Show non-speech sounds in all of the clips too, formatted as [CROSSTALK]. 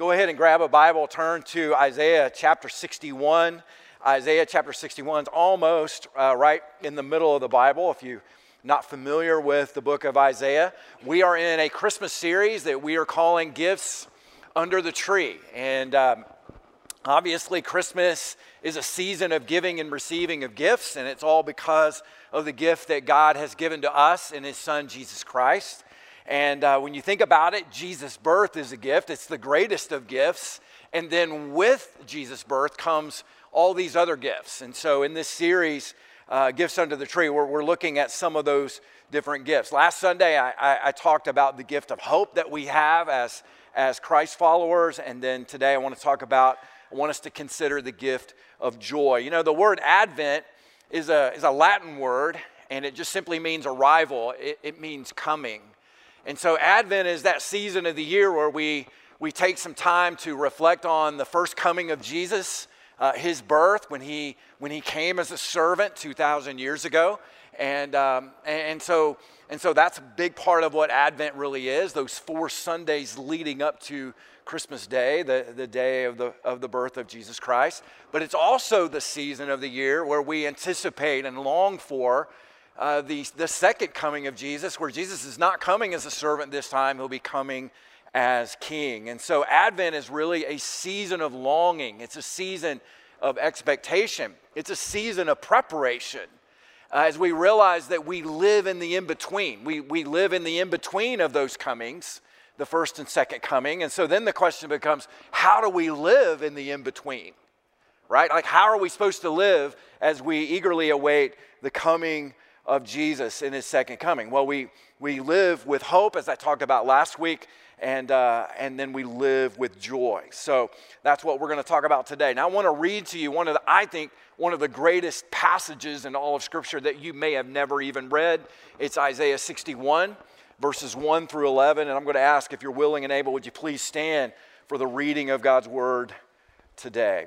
go ahead and grab a Bible, turn to Isaiah chapter 61. Isaiah chapter 61 is almost uh, right in the middle of the Bible. If you're not familiar with the book of Isaiah, we are in a Christmas series that we are calling Gifts Under the Tree. And um, obviously, Christmas is a season of giving and receiving of gifts, and it's all because of the gift that God has given to us in His Son, Jesus Christ. And uh, when you think about it, Jesus' birth is a gift, it's the greatest of gifts. And then with Jesus' birth comes all these other gifts. And so in this series, uh, Gifts Under the Tree, we're, we're looking at some of those different gifts. Last Sunday, I, I, I talked about the gift of hope that we have as, as Christ followers. And then today, I want to talk about, I want us to consider the gift of joy. You know, the word Advent is a, is a Latin word, and it just simply means arrival, it, it means coming. And so, Advent is that season of the year where we, we take some time to reflect on the first coming of Jesus, uh, his birth, when he, when he came as a servant 2,000 years ago. And, um, and, so, and so that's a big part of what Advent really is those four Sundays leading up to Christmas Day, the, the day of the, of the birth of Jesus Christ. But it's also the season of the year where we anticipate and long for uh, the, the second coming of Jesus, where Jesus is not coming as a servant this time, he'll be coming as king. And so Advent is really a season of longing, it's a season of expectation, it's a season of preparation. Uh, as we realize that we live in the in between, we, we live in the in between of those comings, the first and second coming. And so then the question becomes how do we live in the in between? Right? Like, how are we supposed to live as we eagerly await the coming of Jesus in his second coming? Well, we, we live with hope, as I talked about last week, and, uh, and then we live with joy. So that's what we're going to talk about today. Now, I want to read to you one of the, I think, one of the greatest passages in all of Scripture that you may have never even read. It's Isaiah 61, verses 1 through 11. And I'm going to ask if you're willing and able, would you please stand for the reading of God's word today?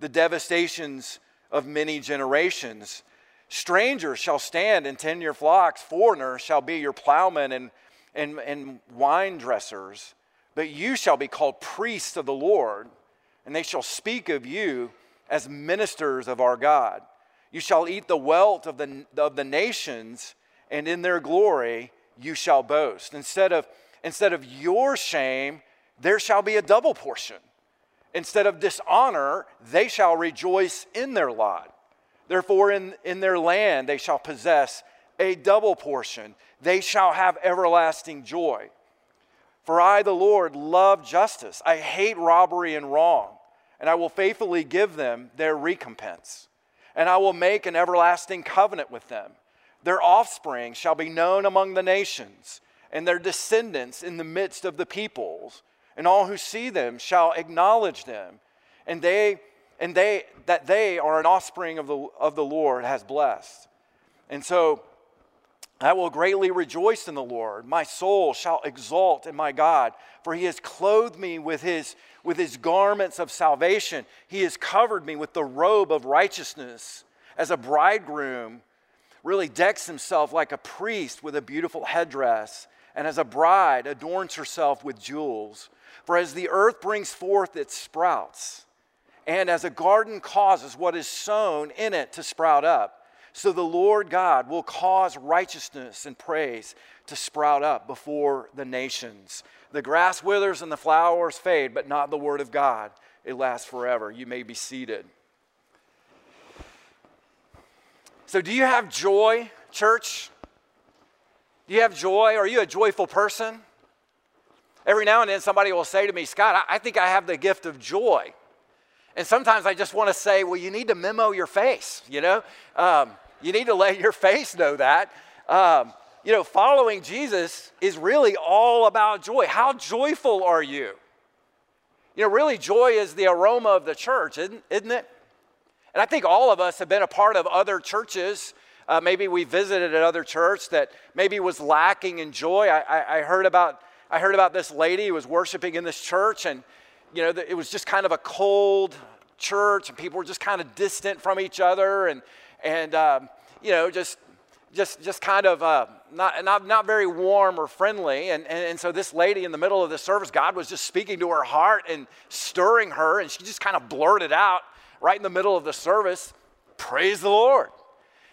the devastations of many generations. Strangers shall stand and tend your flocks, foreigners shall be your plowmen and, and, and wine dressers. But you shall be called priests of the Lord, and they shall speak of you as ministers of our God. You shall eat the wealth of the, of the nations, and in their glory you shall boast. Instead of, instead of your shame, there shall be a double portion. Instead of dishonor, they shall rejoice in their lot. Therefore, in, in their land they shall possess a double portion. They shall have everlasting joy. For I, the Lord, love justice. I hate robbery and wrong, and I will faithfully give them their recompense. And I will make an everlasting covenant with them. Their offspring shall be known among the nations, and their descendants in the midst of the peoples and all who see them shall acknowledge them, and they and they that they are an offspring of the of the Lord has blessed. And so I will greatly rejoice in the Lord. My soul shall exult in my God, for he has clothed me with his with his garments of salvation. He has covered me with the robe of righteousness, as a bridegroom really decks himself like a priest with a beautiful headdress, and as a bride adorns herself with jewels. For as the earth brings forth its sprouts, and as a garden causes what is sown in it to sprout up, So the Lord God will cause righteousness and praise to sprout up before the nations. The grass withers and the flowers fade, but not the word of God. It lasts forever. You may be seated. So, do you have joy, church? Do you have joy? Are you a joyful person? Every now and then somebody will say to me, Scott, I think I have the gift of joy. And sometimes I just want to say, well, you need to memo your face, you know? Um, you need to let your face know that. Um, you know, following Jesus is really all about joy. How joyful are you? You know, really, joy is the aroma of the church, isn't, isn't it? And I think all of us have been a part of other churches. Uh, maybe we visited another church that maybe was lacking in joy. I, I, I heard about I heard about this lady who was worshiping in this church, and you know, it was just kind of a cold church, and people were just kind of distant from each other, and and um, you know, just just just kind of uh, not, not not very warm or friendly. And, and and so this lady in the middle of the service, God was just speaking to her heart and stirring her, and she just kind of blurted out right in the middle of the service, "Praise the Lord."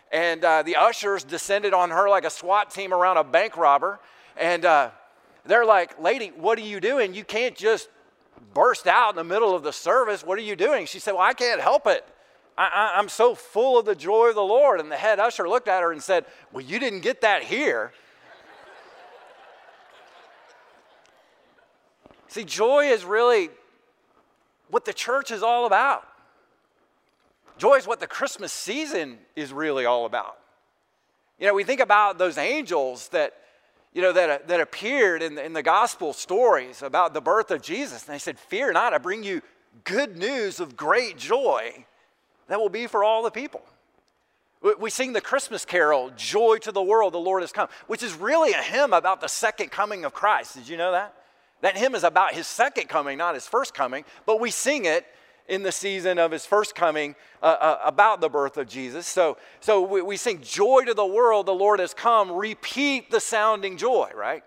And uh, the ushers descended on her like a SWAT team around a bank robber, and. Uh, they're like, Lady, what are you doing? You can't just burst out in the middle of the service. What are you doing? She said, Well, I can't help it. I, am so full of the joy of the Lord. And the head usher looked at her and said, Well, you didn't get that here. [LAUGHS] See, joy is really what the church is all about. Joy is what the Christmas season is really all about. You know, we think about those angels that you know, that, that appeared in the, in the gospel stories about the birth of Jesus. And they said, Fear not, I bring you good news of great joy that will be for all the people. We sing the Christmas carol, Joy to the World, the Lord has come, which is really a hymn about the second coming of Christ. Did you know that? That hymn is about his second coming, not his first coming, but we sing it in the season of his first coming uh, uh, about the birth of Jesus. So, so we, we sing, Joy to the world, the Lord has come. Repeat the sounding joy, right?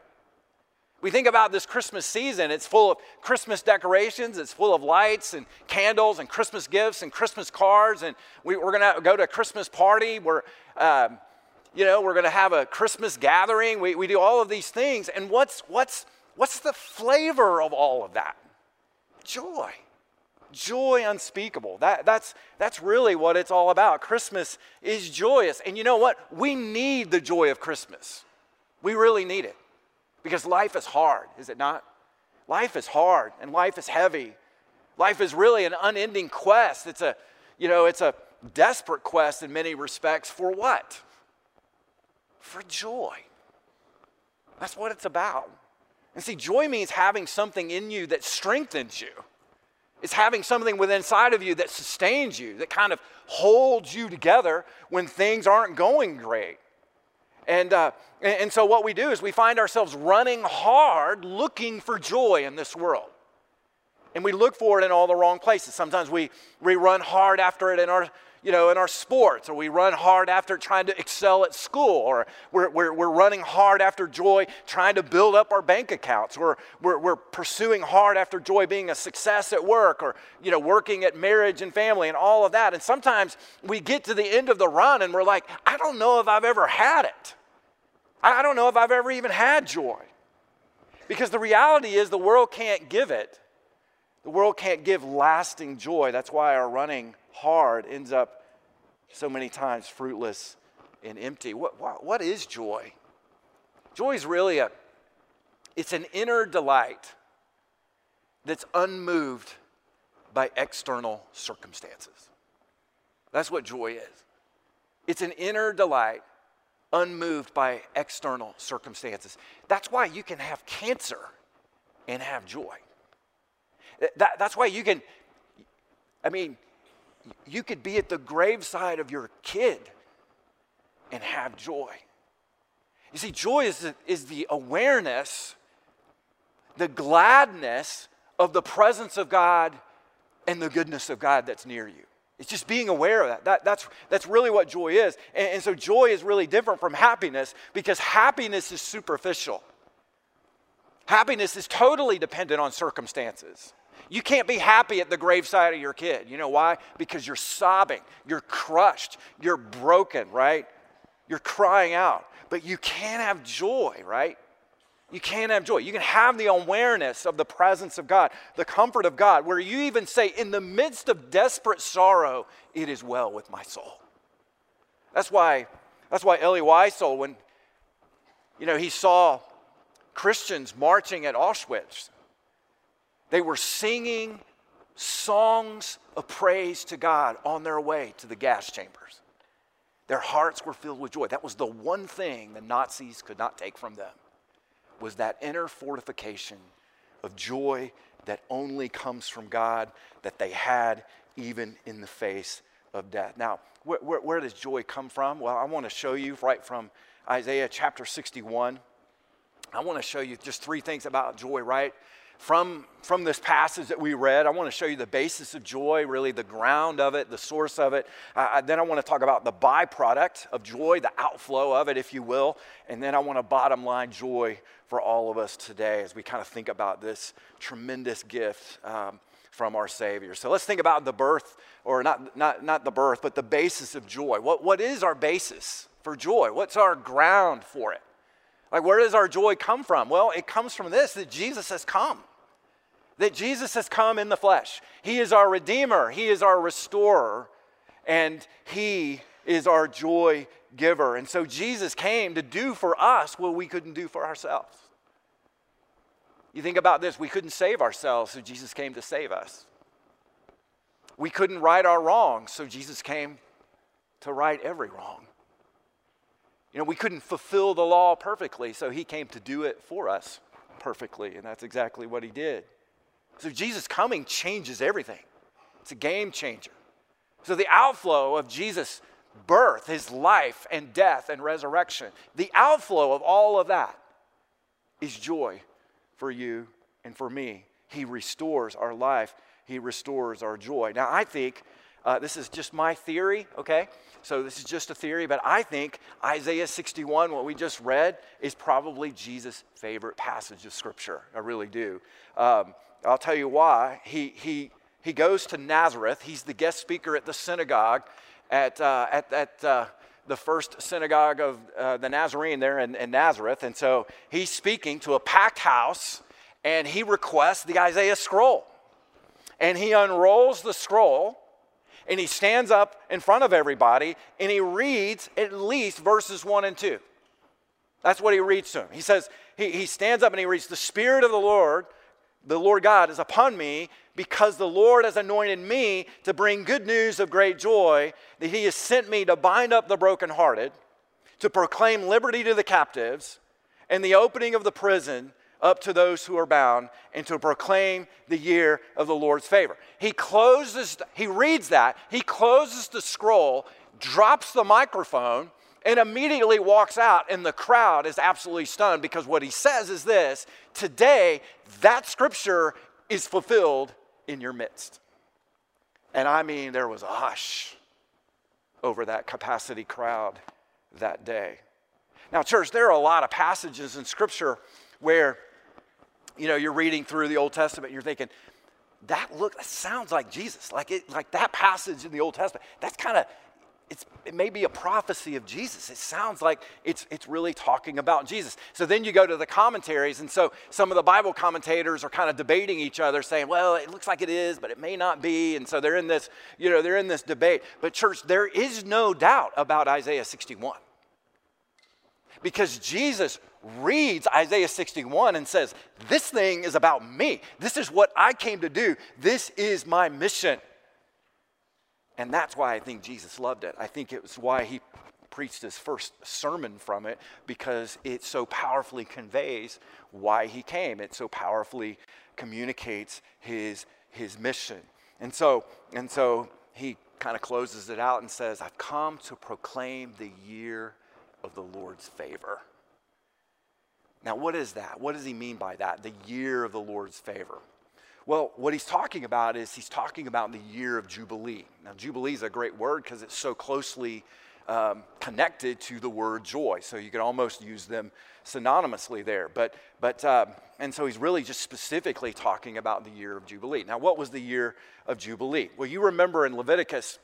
We think about this Christmas season, it's full of Christmas decorations, it's full of lights and candles and Christmas gifts and Christmas cards. And we, are going to go to a Christmas party where, um, you know, we're going to have a Christmas gathering. We, we do all of these things. And what's, what's, what's the flavor of all of that? Joy joy unspeakable. That, that's, that's really what it's all about. Christmas is joyous. And you know what? We need the joy of Christmas. We really need it because life is hard, is it not? Life is hard and life is heavy. Life is really an unending quest. It's a, you know, it's a desperate quest in many respects for what? For joy. That's what it's about. And see, joy means having something in you that strengthens you. It's having something within inside of you that sustains you, that kind of holds you together when things aren't going great. And, uh, and so, what we do is we find ourselves running hard looking for joy in this world. And we look for it in all the wrong places. Sometimes we, we run hard after it in our you know, in our sports, or we run hard after trying to excel at school, or we're, we're, we're running hard after joy trying to build up our bank accounts, or we're, we're pursuing hard after joy being a success at work, or, you know, working at marriage and family and all of that. And sometimes we get to the end of the run and we're like, I don't know if I've ever had it. I don't know if I've ever even had joy. Because the reality is the world can't give it. The world can't give lasting joy. That's why our running hard ends up so many times fruitless and empty. What, what, what is joy? Joy is really a, it's an inner delight that's unmoved by external circumstances. That's what joy is. It's an inner delight unmoved by external circumstances. That's why you can have cancer and have joy. That, that's why you can, I mean, you could be at the graveside of your kid and have joy. You see, joy is the, is the awareness, the gladness of the presence of God and the goodness of God that's near you. It's just being aware of that. that that's, that's really what joy is. And, and so, joy is really different from happiness because happiness is superficial. Happiness is totally dependent on circumstances. You can't be happy at the graveside of your kid. You know why? Because you're sobbing, you're crushed, you're broken, right? You're crying out. But you can't have joy, right? You can't have joy. You can have the awareness of the presence of God, the comfort of God, where you even say, in the midst of desperate sorrow, it is well with my soul. That's why, that's why Elie Wiesel, when you know, he saw Christians marching at Auschwitz, they were singing songs of praise to God on their way to the gas chambers. Their hearts were filled with joy. That was the one thing the Nazis could not take from them was that inner fortification of joy that only comes from God that they had even in the face of death. Now, where, where, where does joy come from? Well, I want to show you right from Isaiah chapter 61. I want to show you just three things about joy, right? From, from this passage that we read. I want to show you the basis of joy, really the ground of it, the source of it. Uh, then I want to talk about the byproduct of joy, the outflow of it, if you will. And then I want to bottom line joy for all of us today as we kind of think about this tremendous gift um, from our Savior. So let's think about the birth, or not, not, not the birth, but the basis of joy. What, what is our basis for joy? What's our ground for it? Like, where does our joy come from? Well, it comes from this that Jesus has come. That Jesus has come in the flesh. He is our Redeemer, He is our restorer, and He is our joy giver. And so Jesus came to do for us what we couldn't do for ourselves. You think about this we couldn't save ourselves, so Jesus came to save us. We couldn't right our wrongs, so Jesus came to right every wrong. You know, we couldn't fulfill the law perfectly, so he came to do it for us perfectly, and that's exactly what he did. So Jesus coming changes everything. It's a game changer. So the outflow of Jesus' birth, his life and death and resurrection, the outflow of all of that is joy for you and for me. He restores our life, he restores our joy. Now, I think uh, this is just my theory, okay? So this is just a theory, but I think Isaiah 61, what we just read, is probably Jesus' favorite passage of Scripture. I really do. Um, I'll tell you why. He, he, he goes to Nazareth. He's the guest speaker at the synagogue at, uh, at, at uh, the first synagogue of uh, the Nazarene there in, in Nazareth. And so he's speaking to a packed house and he requests the Isaiah scroll. And he unrolls the scroll and he stands up in front of everybody and he reads at least verses 1 and 2. That's what he reads to him. He says, he, he stands up and he reads, The Spirit of the Lord, the Lord God, is upon me because the Lord has anointed me to bring good news of great joy, that he has sent me to bind up the brokenhearted, to proclaim liberty to the captives, and the opening of the prison up to those who are bound and to proclaim the year of the Lord's favor. He closes, he reads that, he closes the scroll, drops the microphone, and immediately walks out, and the crowd is absolutely stunned because what he says is this today, that scripture is fulfilled in your midst. And I mean, there was a hush over that capacity crowd that day. Now, church, there are a lot of passages in scripture where you know, you're reading through the Old Testament and you're thinking, that look that sounds like Jesus. Like it, like that passage in the Old Testament. That's kind of it's, it may be a prophecy of Jesus. It sounds like it's, it's really talking about Jesus. So then you go to the commentaries, and so some of the Bible commentators are kind of debating each other, saying, well, it looks like it is, but it may not be. And so they're in this, you know, they're in this debate. But church, there is no doubt about Isaiah 61. Because Jesus reads Isaiah 61 and says, This thing is about me. This is what I came to do. This is my mission. And that's why I think Jesus loved it. I think it was why he preached his first sermon from it because it so powerfully conveys why he came. It so powerfully communicates his, his mission. And so, and so he kind of closes it out and says, I've come to proclaim the year of the Lord's favor. Now, what is that? What does he mean by that? The year of the Lord's favor. Well, what he's talking about is he's talking about the year of Jubilee. Now, Jubilee is a great word because it's so closely um, connected to the word joy. So you can almost use them synonymously there. But, but um, and so he's really just specifically talking about the year of Jubilee. Now, what was the year of Jubilee? Well, you remember in Leviticus,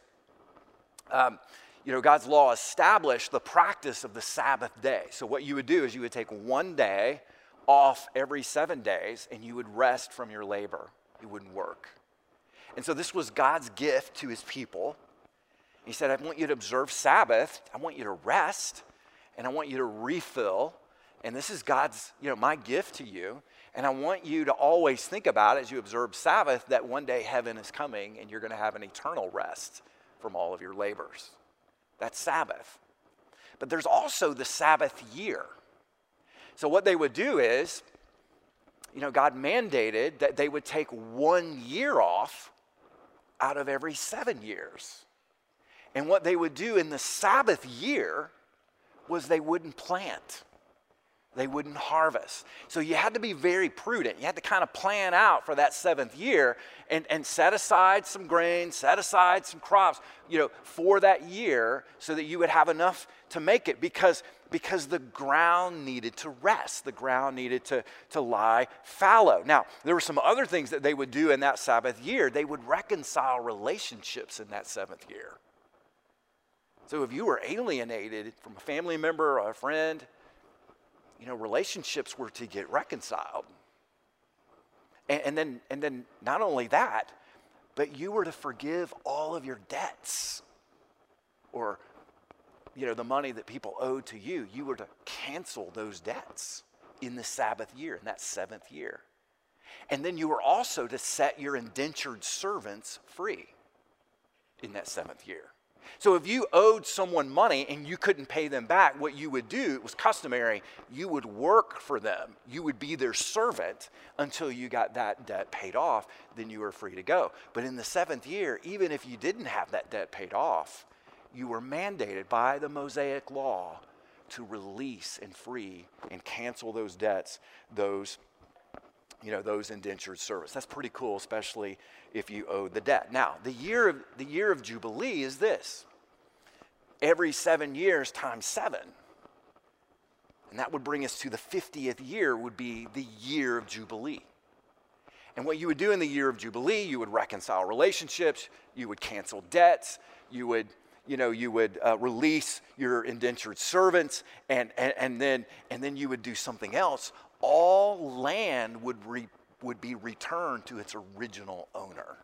um, you know, God's law established the practice of the Sabbath day. So what you would do is you would take one day off every seven days and you would rest from your labor. You wouldn't work. And so this was God's gift to his people. He said, I want you to observe Sabbath, I want you to rest, and I want you to refill. And this is God's, you know, my gift to you. And I want you to always think about as you observe Sabbath that one day heaven is coming and you're going to have an eternal rest from all of your labors. That's Sabbath. But there's also the Sabbath year. So what they would do is, you know, God mandated that they would take one year off out of every seven years. And what they would do in the Sabbath year was they wouldn't plant. They wouldn't harvest. So you had to be very prudent. You had to kind of plan out for that seventh year and, and set aside some grain, set aside some crops, you know, for that year so that you would have enough to make it because, because the ground needed to rest. The ground needed to, to lie fallow. Now, there were some other things that they would do in that Sabbath year. They would reconcile relationships in that seventh year. So if you were alienated from a family member or a friend, you know, relationships were to get reconciled. And, and, then, and then not only that, but you were to forgive all of your debts or, you know, the money that people owed to you. You were to cancel those debts in the Sabbath year, in that seventh year. And then you were also to set your indentured servants free in that seventh year. So if you owed someone money and you couldn't pay them back, what you would do, it was customary, you would work for them. You would be their servant until you got that debt paid off, then you were free to go. But in the seventh year, even if you didn't have that debt paid off, you were mandated by the Mosaic law to release and free and cancel those debts, those you know those indentured service that's pretty cool especially if you owe the debt. Now the year of the year of jubilee is this. Every seven years times seven and that would bring us to the 50th year would be the year of jubilee. And what you would do in the year of jubilee you would reconcile relationships you would cancel debts you would you know you would uh, release your indentured servants and, and, and then and then you would do something else all land would, re, would be returned to its original owner.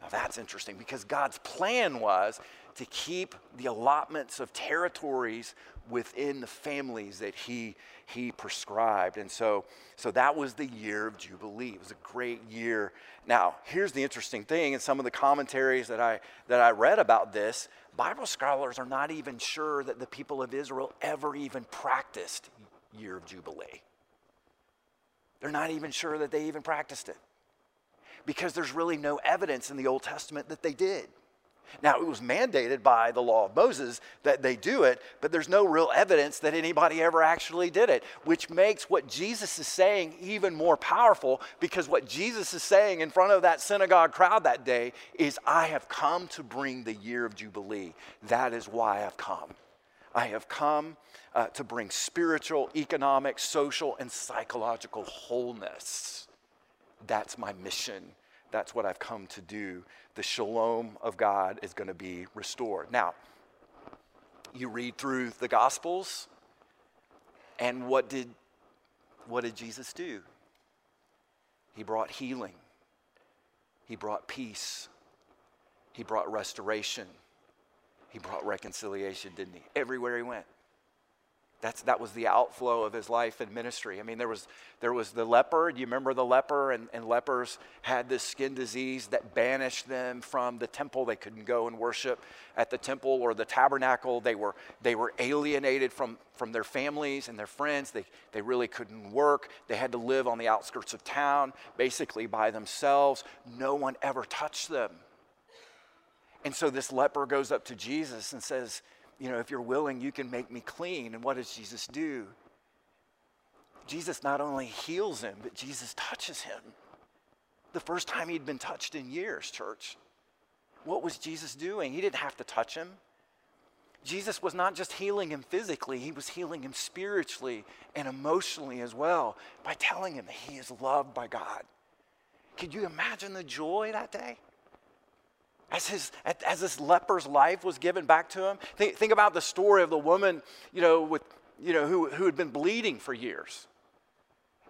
Now that's interesting because God's plan was to keep the allotments of territories within the families that he, he prescribed. And so, so that was the year of Jubilee. It was a great year. Now, here's the interesting thing, in some of the commentaries that I, that I read about this, Bible scholars are not even sure that the people of Israel ever even practiced year of Jubilee. They're not even sure that they even practiced it because there's really no evidence in the Old Testament that they did. Now, it was mandated by the law of Moses that they do it, but there's no real evidence that anybody ever actually did it, which makes what Jesus is saying even more powerful because what Jesus is saying in front of that synagogue crowd that day is, I have come to bring the year of Jubilee. That is why I've come. I have come uh, to bring spiritual, economic, social, and psychological wholeness. That's my mission. That's what I've come to do. The shalom of God is going to be restored. Now, you read through the Gospels, and what did, what did Jesus do? He brought healing, He brought peace, He brought restoration, He brought reconciliation, didn't He? Everywhere He went. That's, that was the outflow of his life and ministry. I mean, there was, there was the leper. Do you remember the leper? And, and lepers had this skin disease that banished them from the temple. They couldn't go and worship at the temple or the tabernacle. They were, they were alienated from, from their families and their friends. They, they really couldn't work. They had to live on the outskirts of town, basically by themselves. No one ever touched them. And so this leper goes up to Jesus and says, you know, if you're willing, you can make me clean. And what does Jesus do? Jesus not only heals him, but Jesus touches him. The first time he'd been touched in years, church. What was Jesus doing? He didn't have to touch him. Jesus was not just healing him physically, he was healing him spiritually and emotionally as well by telling him that he is loved by God. Could you imagine the joy that day? As, his, as this leper's life was given back to him. Think, think about the story of the woman, you know, with, you know who, who had been bleeding for years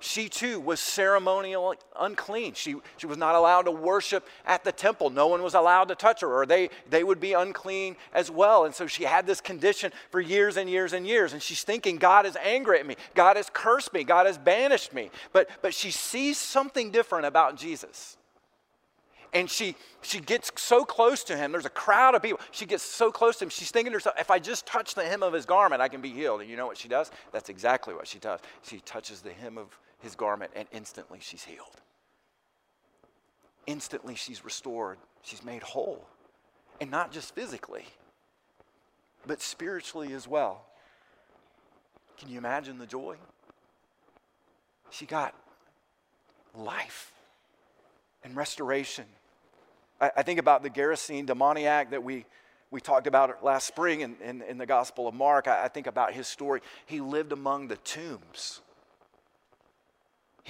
she too was ceremonially unclean. She, she was not allowed to worship at the temple. No one was allowed to touch her, or they, they would be unclean as well. And so she had this condition for years and years and years. And she's thinking, God is angry at me. God has cursed me. God has banished me. But, but she sees something different about Jesus. And she, she gets so close to him. There's a crowd of people. She gets so close to him. She's thinking to herself, if I just touch the hem of his garment, I can be healed. And you know what she does? That's exactly what she does. She touches the hem of his garment, and instantly she's healed. Instantly she's restored. She's made whole. And not just physically, but spiritually as well. Can you imagine the joy? She got life and restoration. I, I think about the Gerasene demoniac that we, we talked about last spring in, in, in the Gospel of Mark. I, I think about his story. He lived among the tombs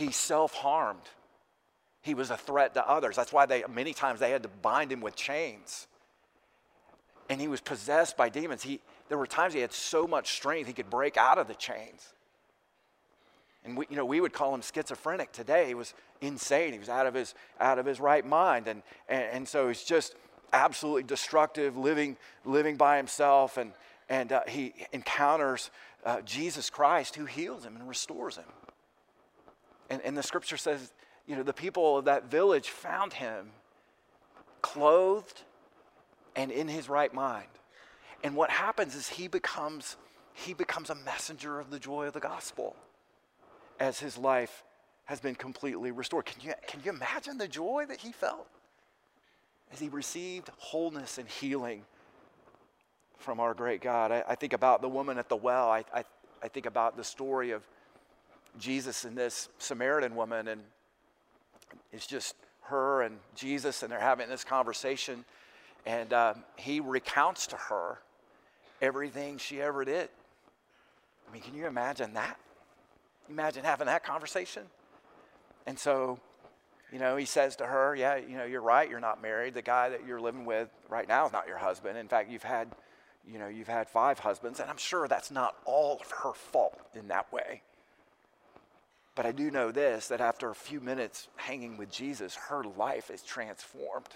he self harmed. He was a threat to others. That's why they, many times they had to bind him with chains. And he was possessed by demons. He, there were times he had so much strength he could break out of the chains. And we, you know, we would call him schizophrenic today. He was insane. He was out of his, out of his right mind. And, and, and so he's just absolutely destructive, living, living by himself. And, and uh, he encounters uh, Jesus Christ who heals him and restores him. And, and the scripture says, you know, the people of that village found him clothed and in his right mind. And what happens is he becomes he becomes a messenger of the joy of the gospel as his life has been completely restored. Can you, can you imagine the joy that he felt as he received wholeness and healing from our great God? I, I think about the woman at the well. I, I, I think about the story of Jesus and this Samaritan woman, and it's just her and Jesus, and they're having this conversation. And uh, he recounts to her everything she ever did. I mean, can you imagine that? Imagine having that conversation. And so, you know, he says to her, Yeah, you know, you're right, you're not married. The guy that you're living with right now is not your husband. In fact, you've had, you know, you've had five husbands, and I'm sure that's not all of her fault in that way. But I do know this that after a few minutes hanging with Jesus, her life is transformed.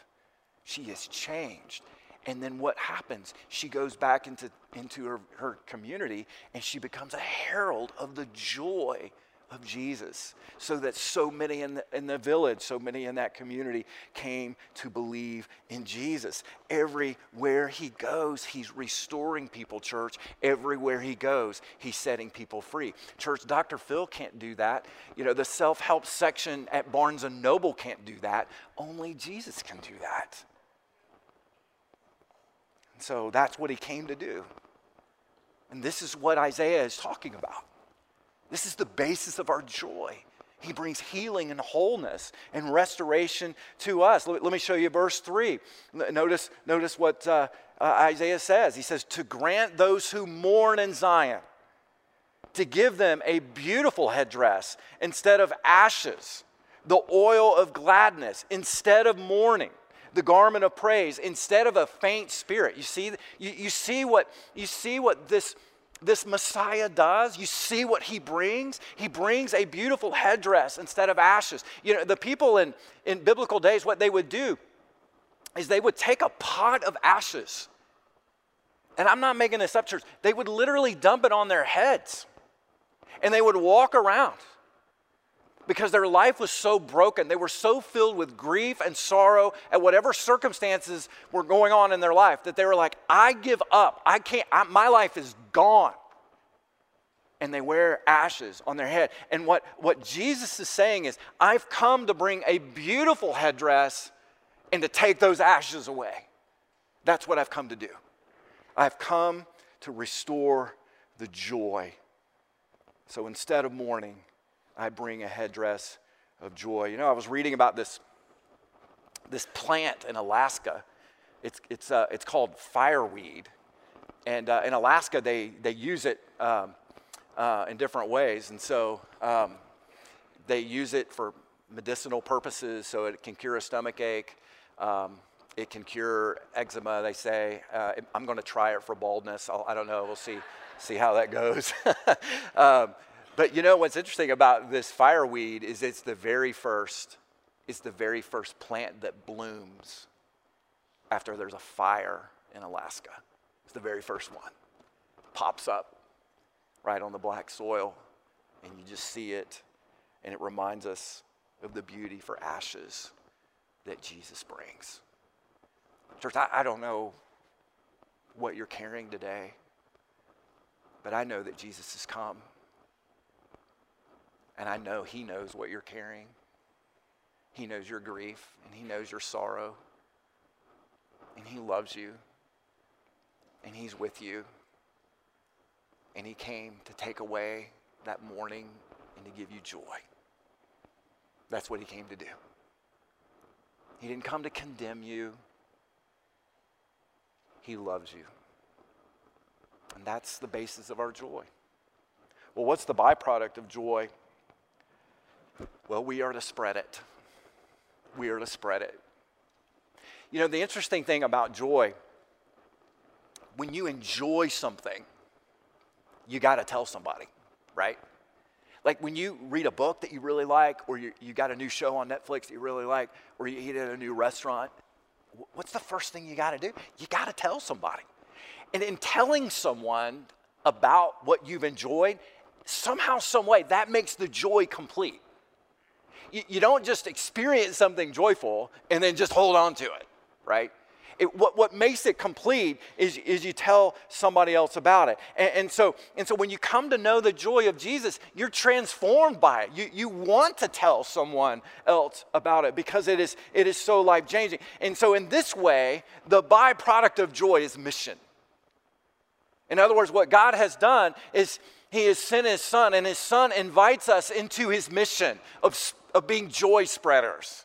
She is changed. And then what happens? She goes back into, into her, her community and she becomes a herald of the joy of Jesus, so that so many in the, in the village, so many in that community came to believe in Jesus. Everywhere he goes, he's restoring people, church. Everywhere he goes, he's setting people free. Church, Dr. Phil can't do that. You know, the self help section at Barnes and Noble can't do that. Only Jesus can do that. So that's what he came to do. And this is what Isaiah is talking about. This is the basis of our joy. He brings healing and wholeness and restoration to us. Let, me show you verse 3. Notice, notice what uh, uh, Isaiah says. He says, To grant those who mourn in Zion, to give them a beautiful headdress instead of ashes, the oil of gladness instead of mourning the garment of praise instead of a faint spirit. You see, you, you see what you see what this this Messiah does. You see what he brings? He brings a beautiful headdress instead of ashes. You know, the people in, in biblical days, what they would do is they would take a pot of ashes. And I'm not making this up, church. They would literally dump it on their heads. And they would walk around because their life was so broken. They were so filled with grief and sorrow at whatever circumstances were going on in their life that they were like, I give up. I can't, I, my life is gone. And they wear ashes on their head. And what, what Jesus is saying is, I've come to bring a beautiful headdress and to take those ashes away. That's what I've come to do. I've come to restore the joy. So instead of mourning, I bring a headdress of joy. You know, I was reading about this, this plant in Alaska. It's, it's, uh, it's called fireweed. and uh, in Alaska, they, they use it um, uh, in different ways. And so um, they use it for medicinal purposes, so it can cure a stomach ache. Um, it can cure eczema, they say. Uh, I'm going to try it for baldness. I'll, I do not know. We'll see, see how that goes. [LAUGHS] but you know what's interesting about this fireweed is it's the very first, it's the very first plant that blooms after there's a fire in Alaska. It's the very first one. Pops up right on the black soil, and you just see it, and it reminds us of the beauty for ashes that Jesus brings. Church, I, I don't know what you're carrying today, but I know that Jesus has come. And I know He knows what you're carrying. He knows your grief, and He knows your sorrow. And He loves you, and He's with you. And He came to take away that mourning and to give you joy. That's what He came to do. He didn't come to condemn you. He loves you. And that's the basis of our joy. Well, what's the byproduct of joy? Well, we are to spread it. We are to spread it. You know, the interesting thing about joy, when you enjoy something, you got to tell somebody, right? Like when you read a book that you really like, or you, you got a new show on Netflix that you really like, or you eat at a new restaurant, what's the first thing you got to do? You got to tell somebody. And in telling someone about what you've enjoyed, somehow, some way, that makes the joy complete. You, you don't just experience something joyful and then just hold on to it, right? It, what, what makes it complete is, is you tell somebody else about it. And, and, so, and so when you come to know the joy of Jesus, you're transformed by it. You, you want to tell someone else about it because it is, it is so life changing. And so, in this way, the byproduct of joy is mission. In other words, what God has done is He has sent His Son, and His Son invites us into His mission of, of being joy spreaders.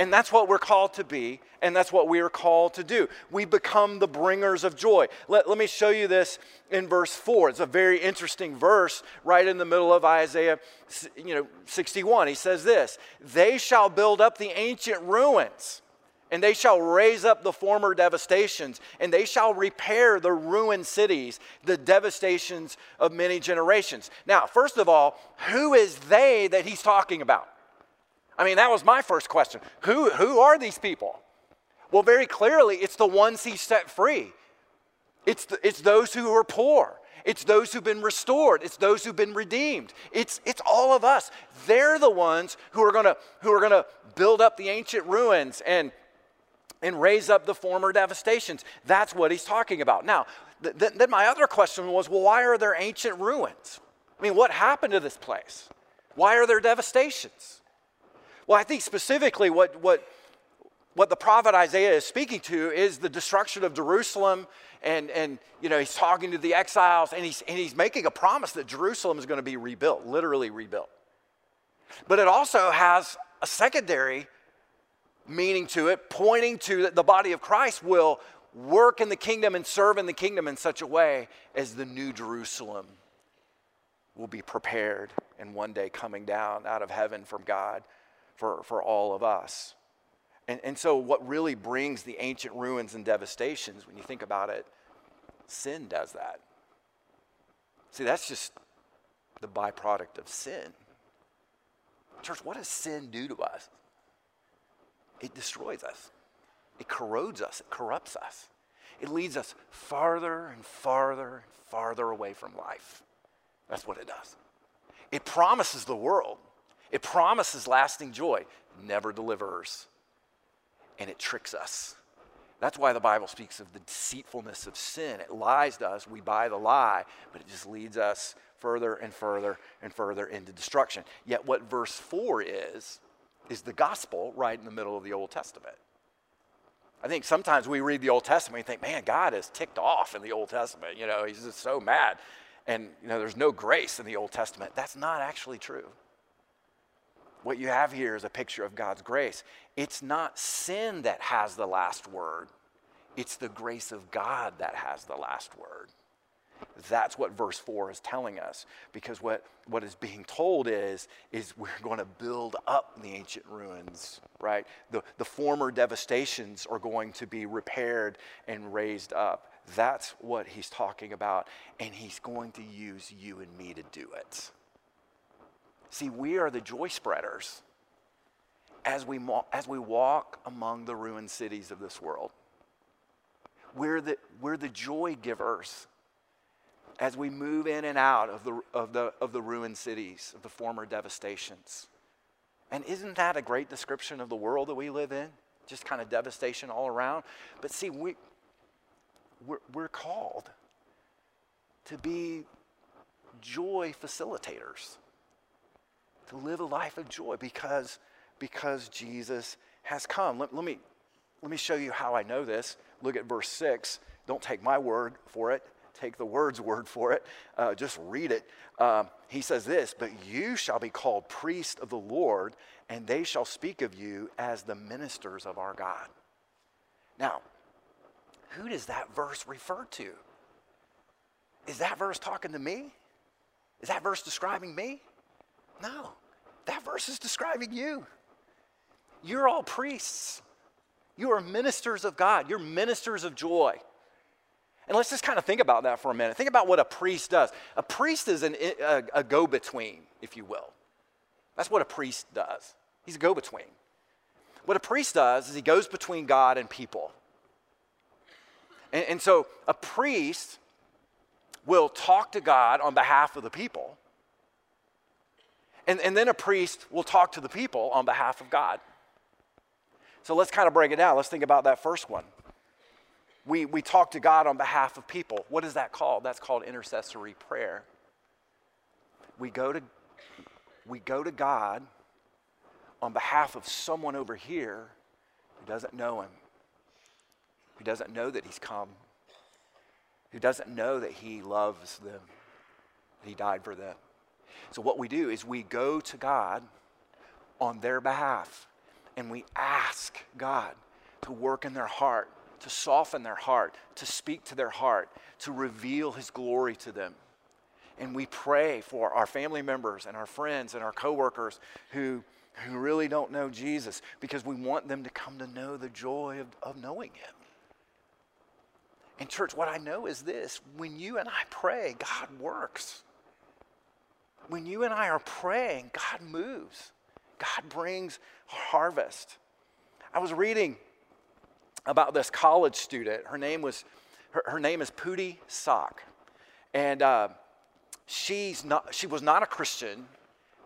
And that's what we're called to be, and that's what we are called to do. We become the bringers of joy. Let, let me show you this in verse 4. It's a very interesting verse right in the middle of Isaiah you know, 61. He says this They shall build up the ancient ruins, and they shall raise up the former devastations, and they shall repair the ruined cities, the devastations of many generations. Now, first of all, who is they that he's talking about? I mean, that was my first question. Who, who are these people? Well, very clearly, it's the ones he set free. It's, the, it's those who are poor. It's those who've been restored. It's those who've been redeemed. It's, it's all of us. They're the ones who are gonna, who are gonna build up the ancient ruins and, and raise up the former devastations. That's what he's talking about. Now, th- th- then my other question was well, why are there ancient ruins? I mean, what happened to this place? Why are there devastations? Well, I think specifically what, what, what the prophet Isaiah is speaking to is the destruction of Jerusalem. And, and you know, he's talking to the exiles and he's, and he's making a promise that Jerusalem is going to be rebuilt, literally rebuilt. But it also has a secondary meaning to it, pointing to that the body of Christ will work in the kingdom and serve in the kingdom in such a way as the new Jerusalem will be prepared and one day coming down out of heaven from God for, for all of us. And, and so, what really brings the ancient ruins and devastations, when you think about it, sin does that. See, that's just the byproduct of sin. Church, what does sin do to us? It destroys us, it corrodes us, it corrupts us. It leads us farther and farther and farther away from life. That's what it does. It promises the world it promises lasting joy, never delivers. And it tricks us. That's why the Bible speaks of the deceitfulness of sin. It lies to us, we buy the lie, but it just leads us further and further and further into destruction. Yet, what verse 4 is, is the gospel right in the middle of the Old Testament. I think sometimes we read the Old Testament and think, man, God is ticked off in the Old Testament. You know, he's just so mad. And, you know, there's no grace in the Old Testament. That's not actually true. What you have here is a picture of God's grace. It's not sin that has the last word, It's the grace of God that has the last word. That's what verse 4 is telling us. Because what, what is being told is, is we're [LAUGHS] going to build up the ancient ruins, right? The, the former devastations are going to be repaired and raised up. That's what he's talking about. And he's going to use you and me to do it. See, we are the joy spreaders as we, as we walk among the ruined cities of this world. We're the, we're the joy givers as we move in and out of the, of, the, of the ruined cities, of the former devastations. And isn't that a great description of the world that we live in? Just kind of devastation all around. But see, we, we're, we're called to be joy facilitators, to live a life of joy because, because Jesus has come. Let, let, me, let me show you how I know this. Look at verse 6. Don't take my word for it take the word's [LAUGHS] word for it, uh, just read it. Um, he says this, but you shall be called priest of the Lord, and they shall speak of you as the ministers of our God. Now, who does that verse refer to? Is that verse talking to me? Is that verse describing me? No, that verse is describing you. You're all priests. You are ministers of God. You're ministers of joy. And let's just kind of think about that for a minute. Think about what a priest does. A priest is an, a, a go between, if you will. That's what a priest does. He's a go between. What a priest does is he goes between God and people. And, and so a priest will talk to God on behalf of the people. And, and then a priest will talk to the people on behalf of God. So let's kind of break it down. Let's think about that first one we, we talk to God on behalf of people. What is that called? That's called intercessory prayer. We go to, we go to God on behalf of someone over here who doesn't know him, who doesn't know that he's come, who doesn't know that he loves them, that he died for them. So, what we do is we go to God on their behalf and we ask God to work in their heart to soften their heart, to speak to their heart, to reveal His glory to them. And we pray for our family members and our friends and our coworkers who, who really don't know Jesus because we want them to come to know the joy of, of knowing Him. And, church, what I know is this when you and I pray, God works. When you and I are praying, God moves. God brings harvest. I was reading about this college student. Her name was, her, her name is Pootie Sock. And uh, she's not, she was not a Christian,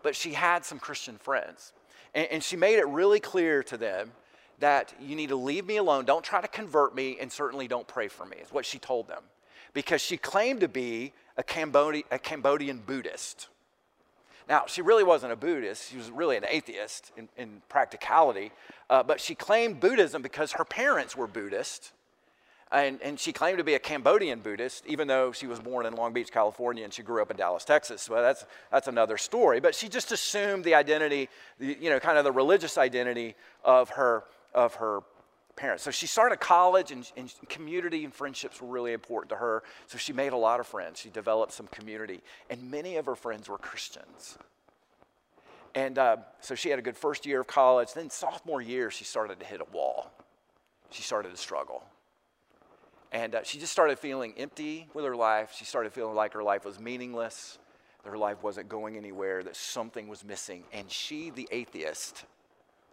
but she had some Christian friends. And, and she made it really clear to them that you need to leave me alone. Don't try to convert me, and certainly don't pray for me, is what she told them. Because she claimed to be a, Cambodi- a Cambodian Buddhist. Now, she really wasn't a Buddhist, she was really an atheist in, in practicality, uh, but she claimed Buddhism because her parents were Buddhist. And, and she claimed to be a Cambodian Buddhist, even though she was born in Long Beach, California, and she grew up in Dallas, Texas. Well, that's, that's another story. But she just assumed the identity, you know, kind of the religious identity of her, of her parents. So she started college, and, and, community and friendships were really important to her. So she made a lot of friends. She developed some community, and many of her friends were Christians. And uh, so she had a good first year of college. Then, sophomore year, she started to hit a wall. She started to struggle. And uh, she just started feeling empty with her life. She started feeling like her life was meaningless, that her life wasn't going anywhere, that something was missing. And she, the atheist,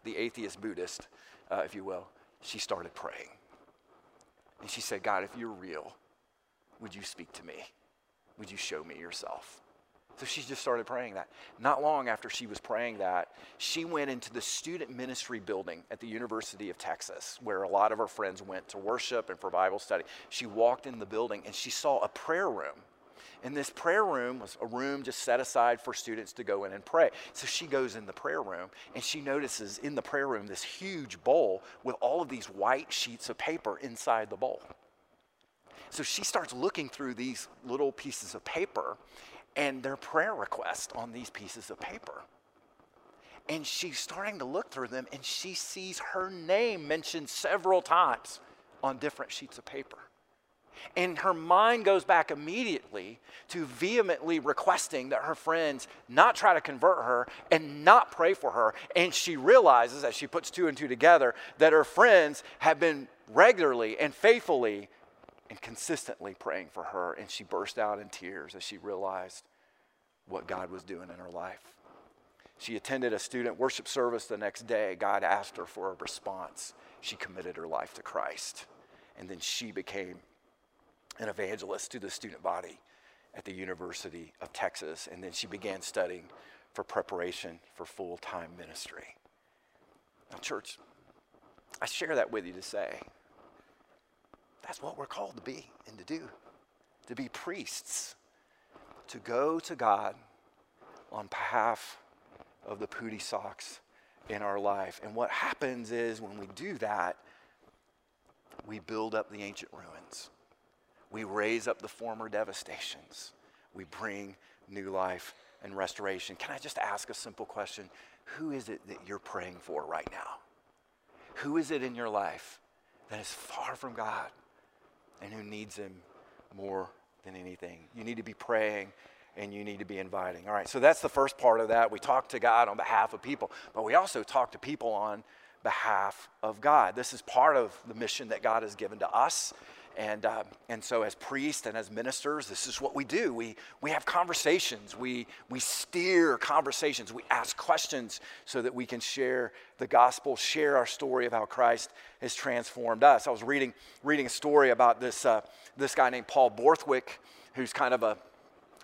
the atheist Buddhist, uh, if you will, she started praying. And she said, God, if you're real, would you speak to me? Would you show me yourself? So she just started praying that. Not long after she was praying that, she went into the student ministry building at the University of Texas, where a lot of her friends went to worship and for Bible study. She walked in the building and she saw a prayer room. And this prayer room was a room just set aside for students to go in and pray. So she goes in the prayer room and she notices in the prayer room this huge bowl with all of these white sheets of paper inside the bowl. So she starts looking through these little pieces of paper and their prayer requests on these pieces of paper. And she's starting to look through them and she sees her name mentioned several times on different sheets of paper. And her mind goes back immediately to vehemently requesting that her friends not try to convert her and not pray for her. And she realizes, as she puts two and two together, that her friends have been regularly and faithfully and consistently praying for her. And she burst out in tears as she realized what God was doing in her life. She attended a student worship service the next day. God asked her for a response. She committed her life to Christ. And then she became an evangelist to the student body at the University of Texas. And then she began studying for preparation for full time ministry. Now, church, I share that with you to say that's what we're called to be and to do to be priests, to go to God on behalf of the pooty socks in our life. And what happens is when we do that, we build up the ancient ruins. We raise up the former devastations. We bring new life and restoration. Can I just ask a simple question? Who is it that you're praying for right now? Who is it in your life that is far from God and who needs Him more than anything? You need to be praying and you need to be inviting. All right, so that's the first part of that. We talk to God on behalf of people, but we also talk to people on behalf of God. This is part of the mission that God has given to us and, uh, and so, as priests and as ministers, this is what we do. We, we have conversations, we, we steer conversations, we ask questions so that we can share the gospel, share our story of how Christ has transformed us. I was reading, reading a story about this, uh, this guy named Paul Borthwick, who's kind of a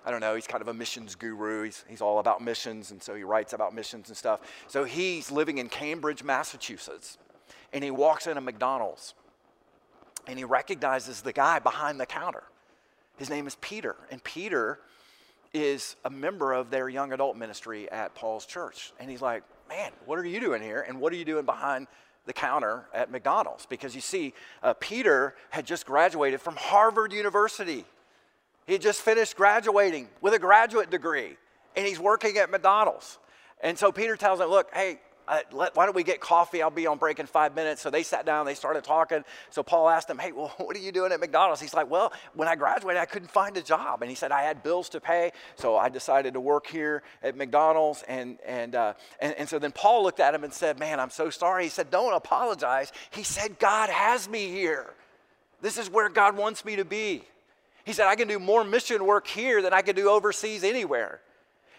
I don't know, he's kind of a missions guru. He's, he's all about missions, and so he writes about missions and stuff. So he's living in Cambridge, Massachusetts, and he walks in a McDonald's and he recognizes the guy behind the counter. His name is Peter, and Peter is a member of their young adult ministry at Paul's church. And he's like, Man, what are you doing here? And what are you doing behind the counter at McDonald's? Because you see, uh, Peter had just graduated from Harvard University. He had just finished graduating with a graduate degree, and he's working at McDonald's. And so Peter tells him, Look, hey, uh, let, why don't we get coffee? I'll be on break in five minutes. So they sat down, they started talking. So Paul asked him, Hey, well, [LAUGHS] what are you doing at McDonald's? He's like, Well, when I graduated, I couldn't find a job. And he said, I had bills to pay. So I decided to work here at McDonald's. And, and, uh, and, and so then Paul looked at him and said, Man, I'm so sorry. He said, Don't apologize. He said, God has me here. This is where God wants me to be. He said, I can do more mission work here than I can do overseas anywhere.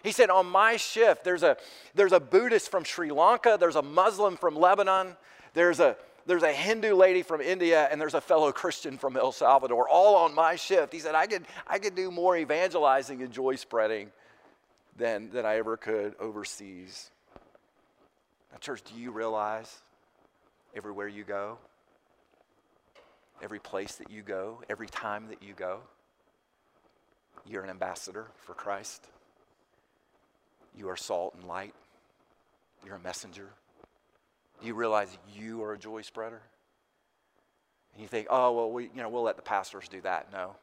He said, On my shift, there's a, there's a Buddhist from Sri Lanka, there's a Muslim from Lebanon, there's a, there's a Hindu lady from India, and there's a fellow Christian from El Salvador, all on my shift. He said, I could, I could do more evangelizing and joy spreading than, than I ever could overseas. Now, church, do you realize everywhere you go, every place that you go, every time that you go, you're an ambassador for Christ? You are salt and light. You're a messenger. Do you realize you are a joy spreader? And you think, oh, well, we, you know, we'll let the pastors do that. No.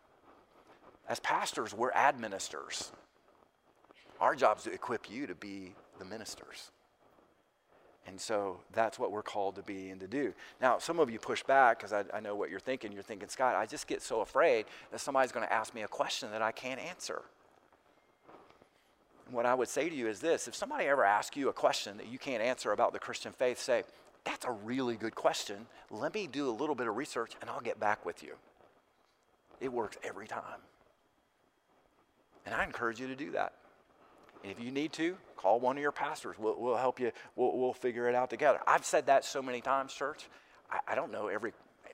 As pastors, we're administrators. Our job is to equip you to be the ministers. And so that's what we're called to be and to do. Now, some of you push back because I, I, know what you're thinking. You're thinking, Scott, I just get so afraid that somebody's going to ask me a question that I can't answer what I would say to you is this if somebody ever asks you a question that you can't answer about the Christian faith, say, That's a really good question. Let me do a little bit of research and I'll get back with you. It works every time. And I encourage you to do that. If you need to, call one of your pastors. We'll, we'll help you, we'll, we'll, figure it out together. I've said that so many times, church. I, I don't know every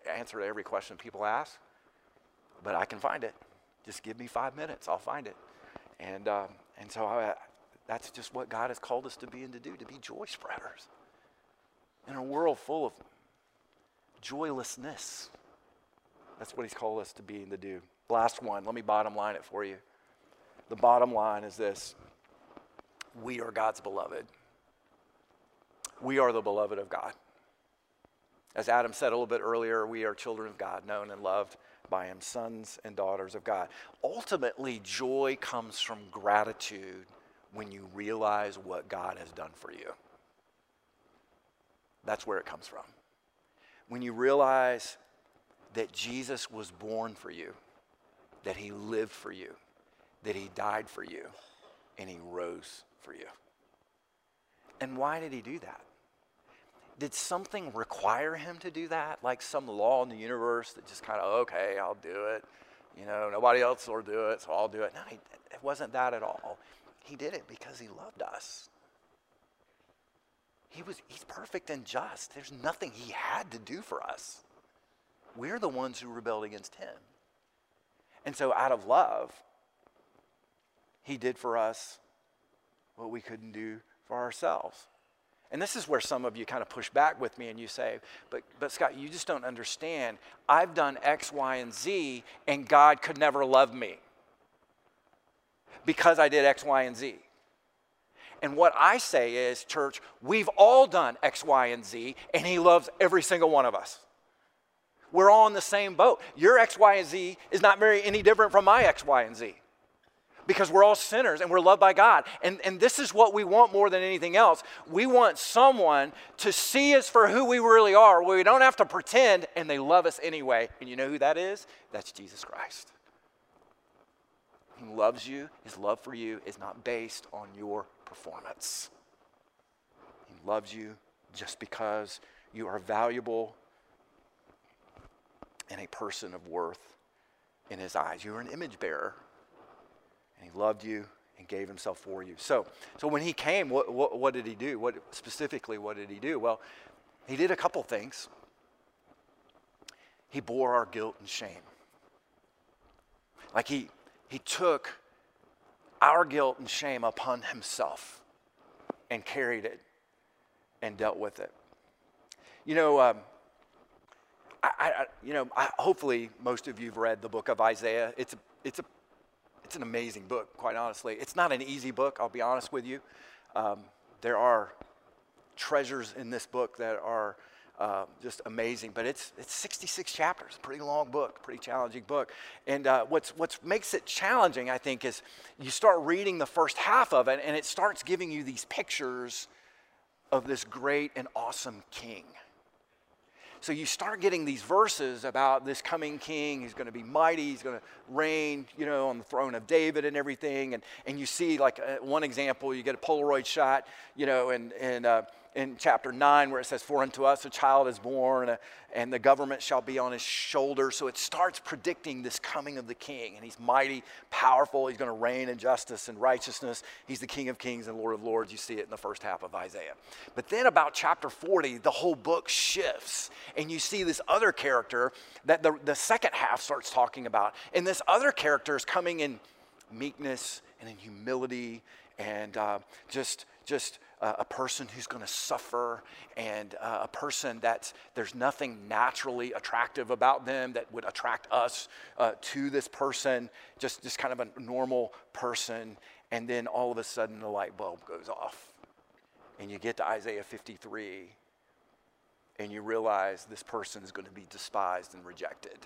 answer to every question people ask, but I can find it. Just give me five minutes, I'll find it. And, um, and so I, that's just what God has called us to be and to do, to be joy spreaders. In a world full of joylessness, that's what He's called us to be and to do. Last one, let me bottom line it for you. The bottom line is this we are God's beloved. We are the beloved of God. As Adam said a little bit earlier, we are children of God, known and loved by him, sons and daughters of God. Ultimately, joy comes from gratitude when you realize what God has done for you. That's where it comes from. When you realize that Jesus was born for you, that he lived for you, that he died for you, and he rose for you. And why did he do that? Did something require him to do that? Like some law in the universe that just kind of, okay, I'll do it. You know, nobody else will do it, so I'll do it. No, he, it wasn't that at all. He did it because he loved us. He was, he's perfect and just. There's nothing he had to do for us. We're the ones who rebelled against him. And so, out of love, he did for us what we couldn't do for ourselves. And this is where some of you kind of push back with me and you say, but, but Scott, you just don't understand. I've done X, Y, and Z, and God could never love me because I did X, Y, and Z. And what I say is, church, we've all done X, Y, and Z, and He loves every single one of us. We're all in the same boat. Your X, Y, and Z is not very any different from my X, Y, and Z because we're all sinners and we're loved by God. And, and this is what we want more than anything else. We want someone to see us for who we really are, where we don't have to pretend, and they love us anyway. And you know who that is? That's Jesus Christ. He loves you. His love for you is not based on your performance. He loves you just because you are valuable and a person of worth in his eyes. You're an image bearer, and he loved you and gave himself for you. So, so when he came, what, what, what did he do? What specifically, what did he do? Well, he did a couple things. He bore our guilt and shame. Like he, he took our guilt and shame upon himself and carried it and dealt with it. You know, um, I, I, you know, I, hopefully most of you've read the book of Isaiah. It's a, it's a, it's an amazing book, quite honestly. It's not an easy book. I'll be honest with you. Um, there are treasures in this book that are uh, just amazing. But it's, it's 66 chapters, pretty long book, pretty challenging book. And uh, what's, what makes it challenging, I think, is you start reading the first half of it, and it starts giving you these pictures of this great and awesome king. So you start getting these verses about this coming king. He's going to be mighty. He's going to reign, you know, on the throne of David and everything. And, and you see, like, uh, one example, you get a Polaroid shot, you know, and, and uh, in chapter 9 where it says, For unto us a child is born, and, the government shall be on his shoulder. So it starts predicting this coming of the king. And he's mighty, powerful. He's going to reign in justice and righteousness. He's the King of kings and Lord of lords. You see it in the first half of Isaiah. But then about chapter 40, the whole book shifts. And you see this other character that the, the second half starts talking about. And this other character is coming in meekness and in humility and uh, just, just, a person who's going to suffer and uh, a person that there's nothing naturally attractive about them that would attract us uh, to this person, just, just kind of a normal person. And then all of a sudden the light bulb goes off. And you get to Isaiah 53 and you realize this person is going to be despised and rejected,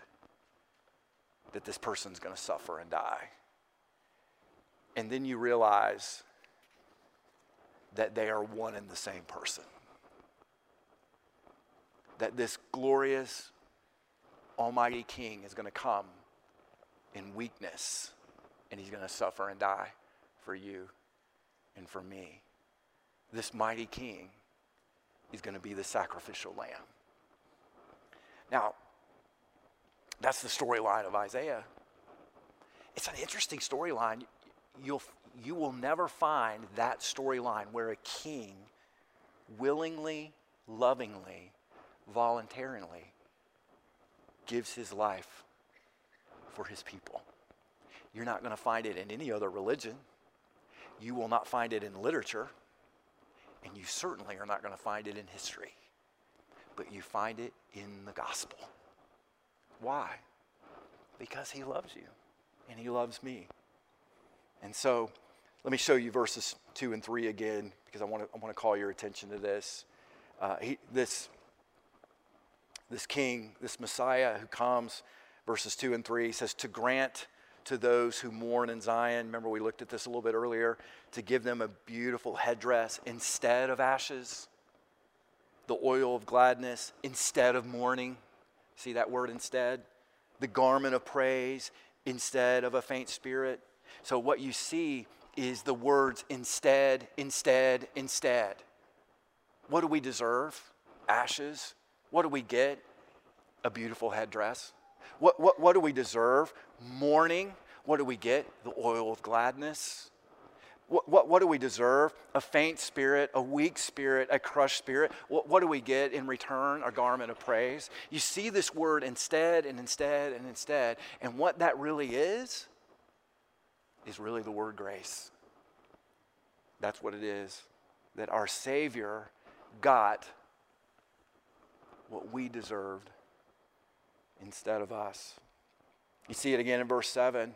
that this person's going to suffer and die. And then you realize that they are one and the same person. That this glorious, almighty king is going to come in weakness and he's going to suffer and die for you and for me. This mighty king is going to be the sacrificial lamb. Now, that's the storyline of Isaiah. It's an interesting storyline. You'll, you will never find that storyline where a king willingly, lovingly, voluntarily gives his life for his people. You're not going to find it in any other religion. You will not find it in literature. And you certainly are not going to find it in history. But you find it in the gospel. Why? Because he loves you and he loves me. And so, let me show you verses 2 and 3 again because I want to, I want to call your attention to this. Uh, he, this. This king, this Messiah who comes, verses 2 and 3 says, to grant to those who mourn in Zion. Remember, we looked at this a little bit earlier to give them a beautiful headdress instead of ashes, the oil of gladness instead of mourning, See that word instead? The garment of praise instead of a faint spirit. So what you see is the words instead, instead, instead. What do we deserve? Ashes. What do we get? A beautiful headdress. What, what, what do we deserve? Mourning. What do we get? The oil of gladness. What, what, what, do we deserve? A faint spirit, a weak spirit, a crushed spirit. What, what do we get in return? A garment of praise. You see this word instead and instead and instead. And what that really is, is really the word grace. That's what it is. That our Savior got what we deserved instead of us. You see it again in verse 7.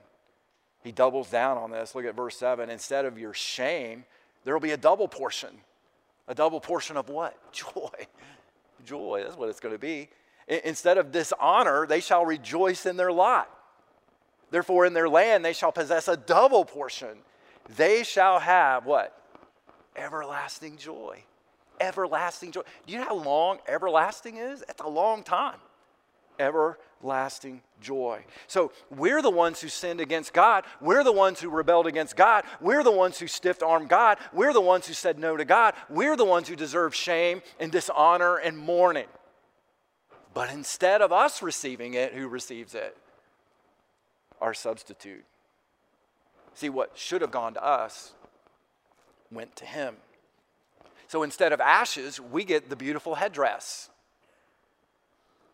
He doubles down on this. Look at verse 7. Instead of your shame, there will be a double portion. A double portion of what? [LAUGHS] Joy. Joy. That's what it's going to be. Instead of dishonor, they shall rejoice in their lot. Therefore, in their land, they shall possess a double portion. They shall have what? Everlasting joy. Everlasting joy. Do you know how long everlasting is? It's a long time. Everlasting joy. So we're the ones who sinned against God. We're the ones who rebelled against God. We're the ones who stiff armed God. We're the ones who said no to God. We're the ones who deserve shame and dishonor and mourning. But instead of us receiving it, who receives it? Our substitute. See, what should have gone to us went to him. So instead of ashes, we get the beautiful headdress.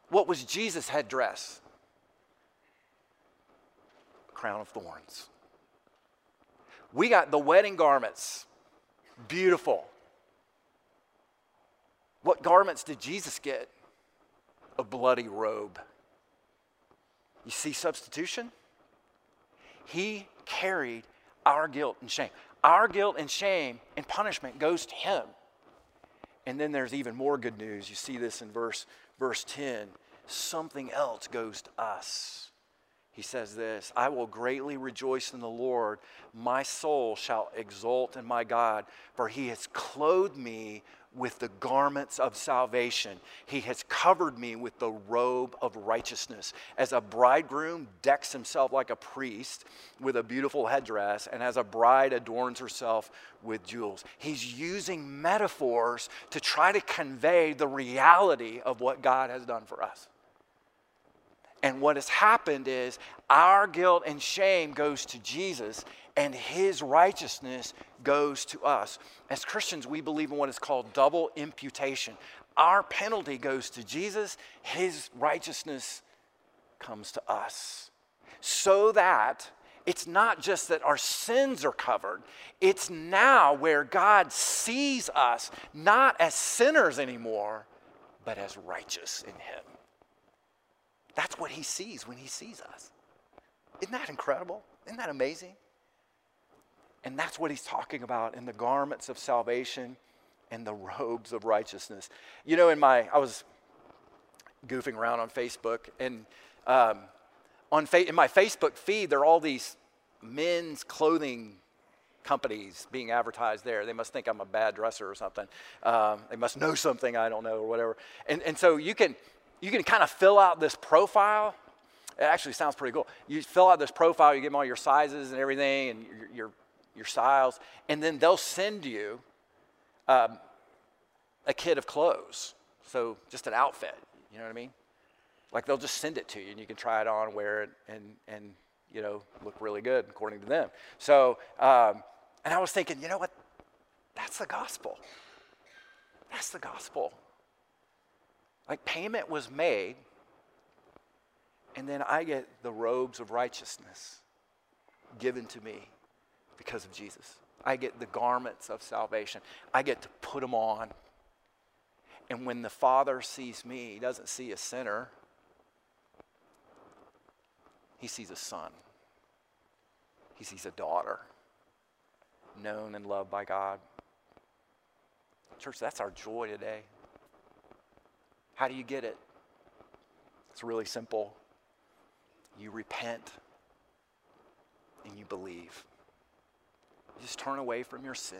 What was Jesus' headdress? Crown of thorns. We got the wedding garments. Beautiful. What garments did Jesus get? A bloody robe. You see substitution? He carried our guilt and shame. Our guilt and shame and punishment goes to him. And then there's even more good news. You see this in verse, verse 10. Something else goes to us. He says this I will greatly rejoice in the Lord. My soul shall exult in my God, for he has clothed me with the garments of salvation. He has covered me with the robe of righteousness. As a bridegroom decks himself like a priest with a beautiful headdress, and as a bride adorns herself with jewels. He's using metaphors to try to convey the reality of what God has done for us. And what has happened is our guilt and shame goes to Jesus, and his righteousness goes to us. As Christians, we believe in what is called double imputation. Our penalty goes to Jesus, his righteousness comes to us. So that it's not just that our sins are covered, it's now where God sees us not as sinners anymore, but as righteous in him. That's what he sees when he sees us. Isn't that incredible? Isn't that amazing? And that's what he's talking about in the garments of salvation and the robes of righteousness. You know, in my, I was goofing around on Facebook, and um, on fa- in my Facebook feed, there are all these men's clothing companies being advertised there. They must think I'm a bad dresser or something. Um, they must know something I don't know or whatever. And, and so you can, you can kind of fill out this profile. It actually sounds pretty cool. You fill out this profile, you give them all your sizes and everything, and your, your your styles, and then they'll send you um, a kit of clothes. So just an outfit, you know what I mean? Like they'll just send it to you, and you can try it on, wear it, and and you know look really good according to them. So, um, and I was thinking, you know what? That's the gospel. That's the gospel. Like payment was made, and then I get the robes of righteousness given to me because of Jesus. I get the garments of salvation. I get to put them on. And when the Father sees me, he doesn't see a sinner, he sees a son. He sees a daughter, known and loved by God. Church, that's our joy today. How do you get it? It's really simple. You repent and you believe. You just turn away from your sin.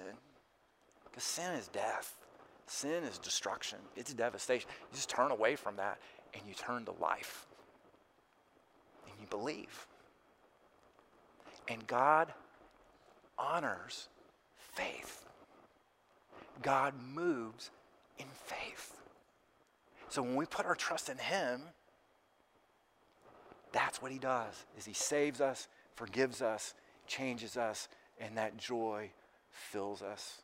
Because sin is death, sin is destruction, it's devastation. You just turn away from that and you turn to life and you believe. And God honors faith. God moves in faith. So when we put our trust in him, that's what he does. Is he saves us, forgives us, changes us, and that joy fills us.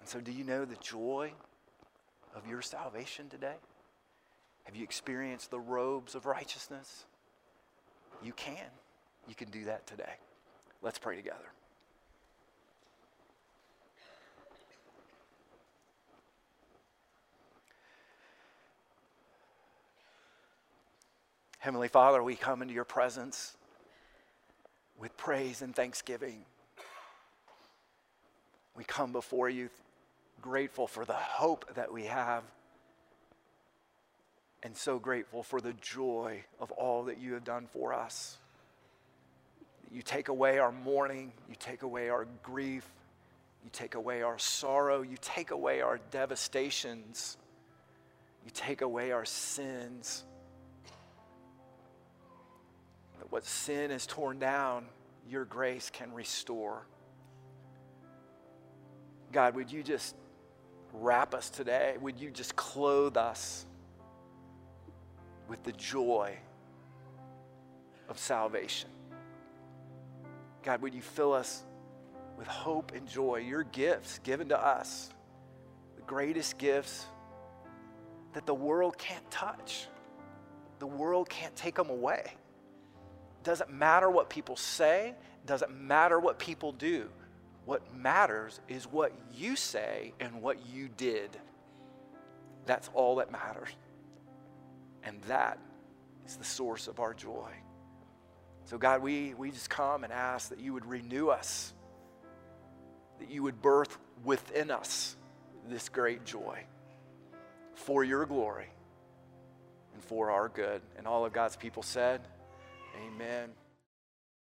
And so do you know the joy of your salvation today? Have you experienced the robes of righteousness? You can. You can do that today. Let's pray together. Heavenly Father, we come into your presence with praise and thanksgiving. We come before you grateful for the hope that we have and so grateful for the joy of all that you have done for us. You take away our mourning, you take away our grief, you take away our sorrow, you take away our devastations, you take away our sins That what sin has torn down, your grace can restore. God, would you just wrap us today? Would you just clothe us with the joy of salvation? God, would you fill us with hope and joy, your gifts given to us, the greatest gifts that the world can't touch, the world can't take them away. Doesn't matter what people say, doesn't matter what people do. What matters is what you say and what you did. That's all that matters. And that is the source of our joy. So, God, we, we just come and ask that you would renew us, that you would birth within us this great joy for your glory and for our good. And all of God's people said, Amen.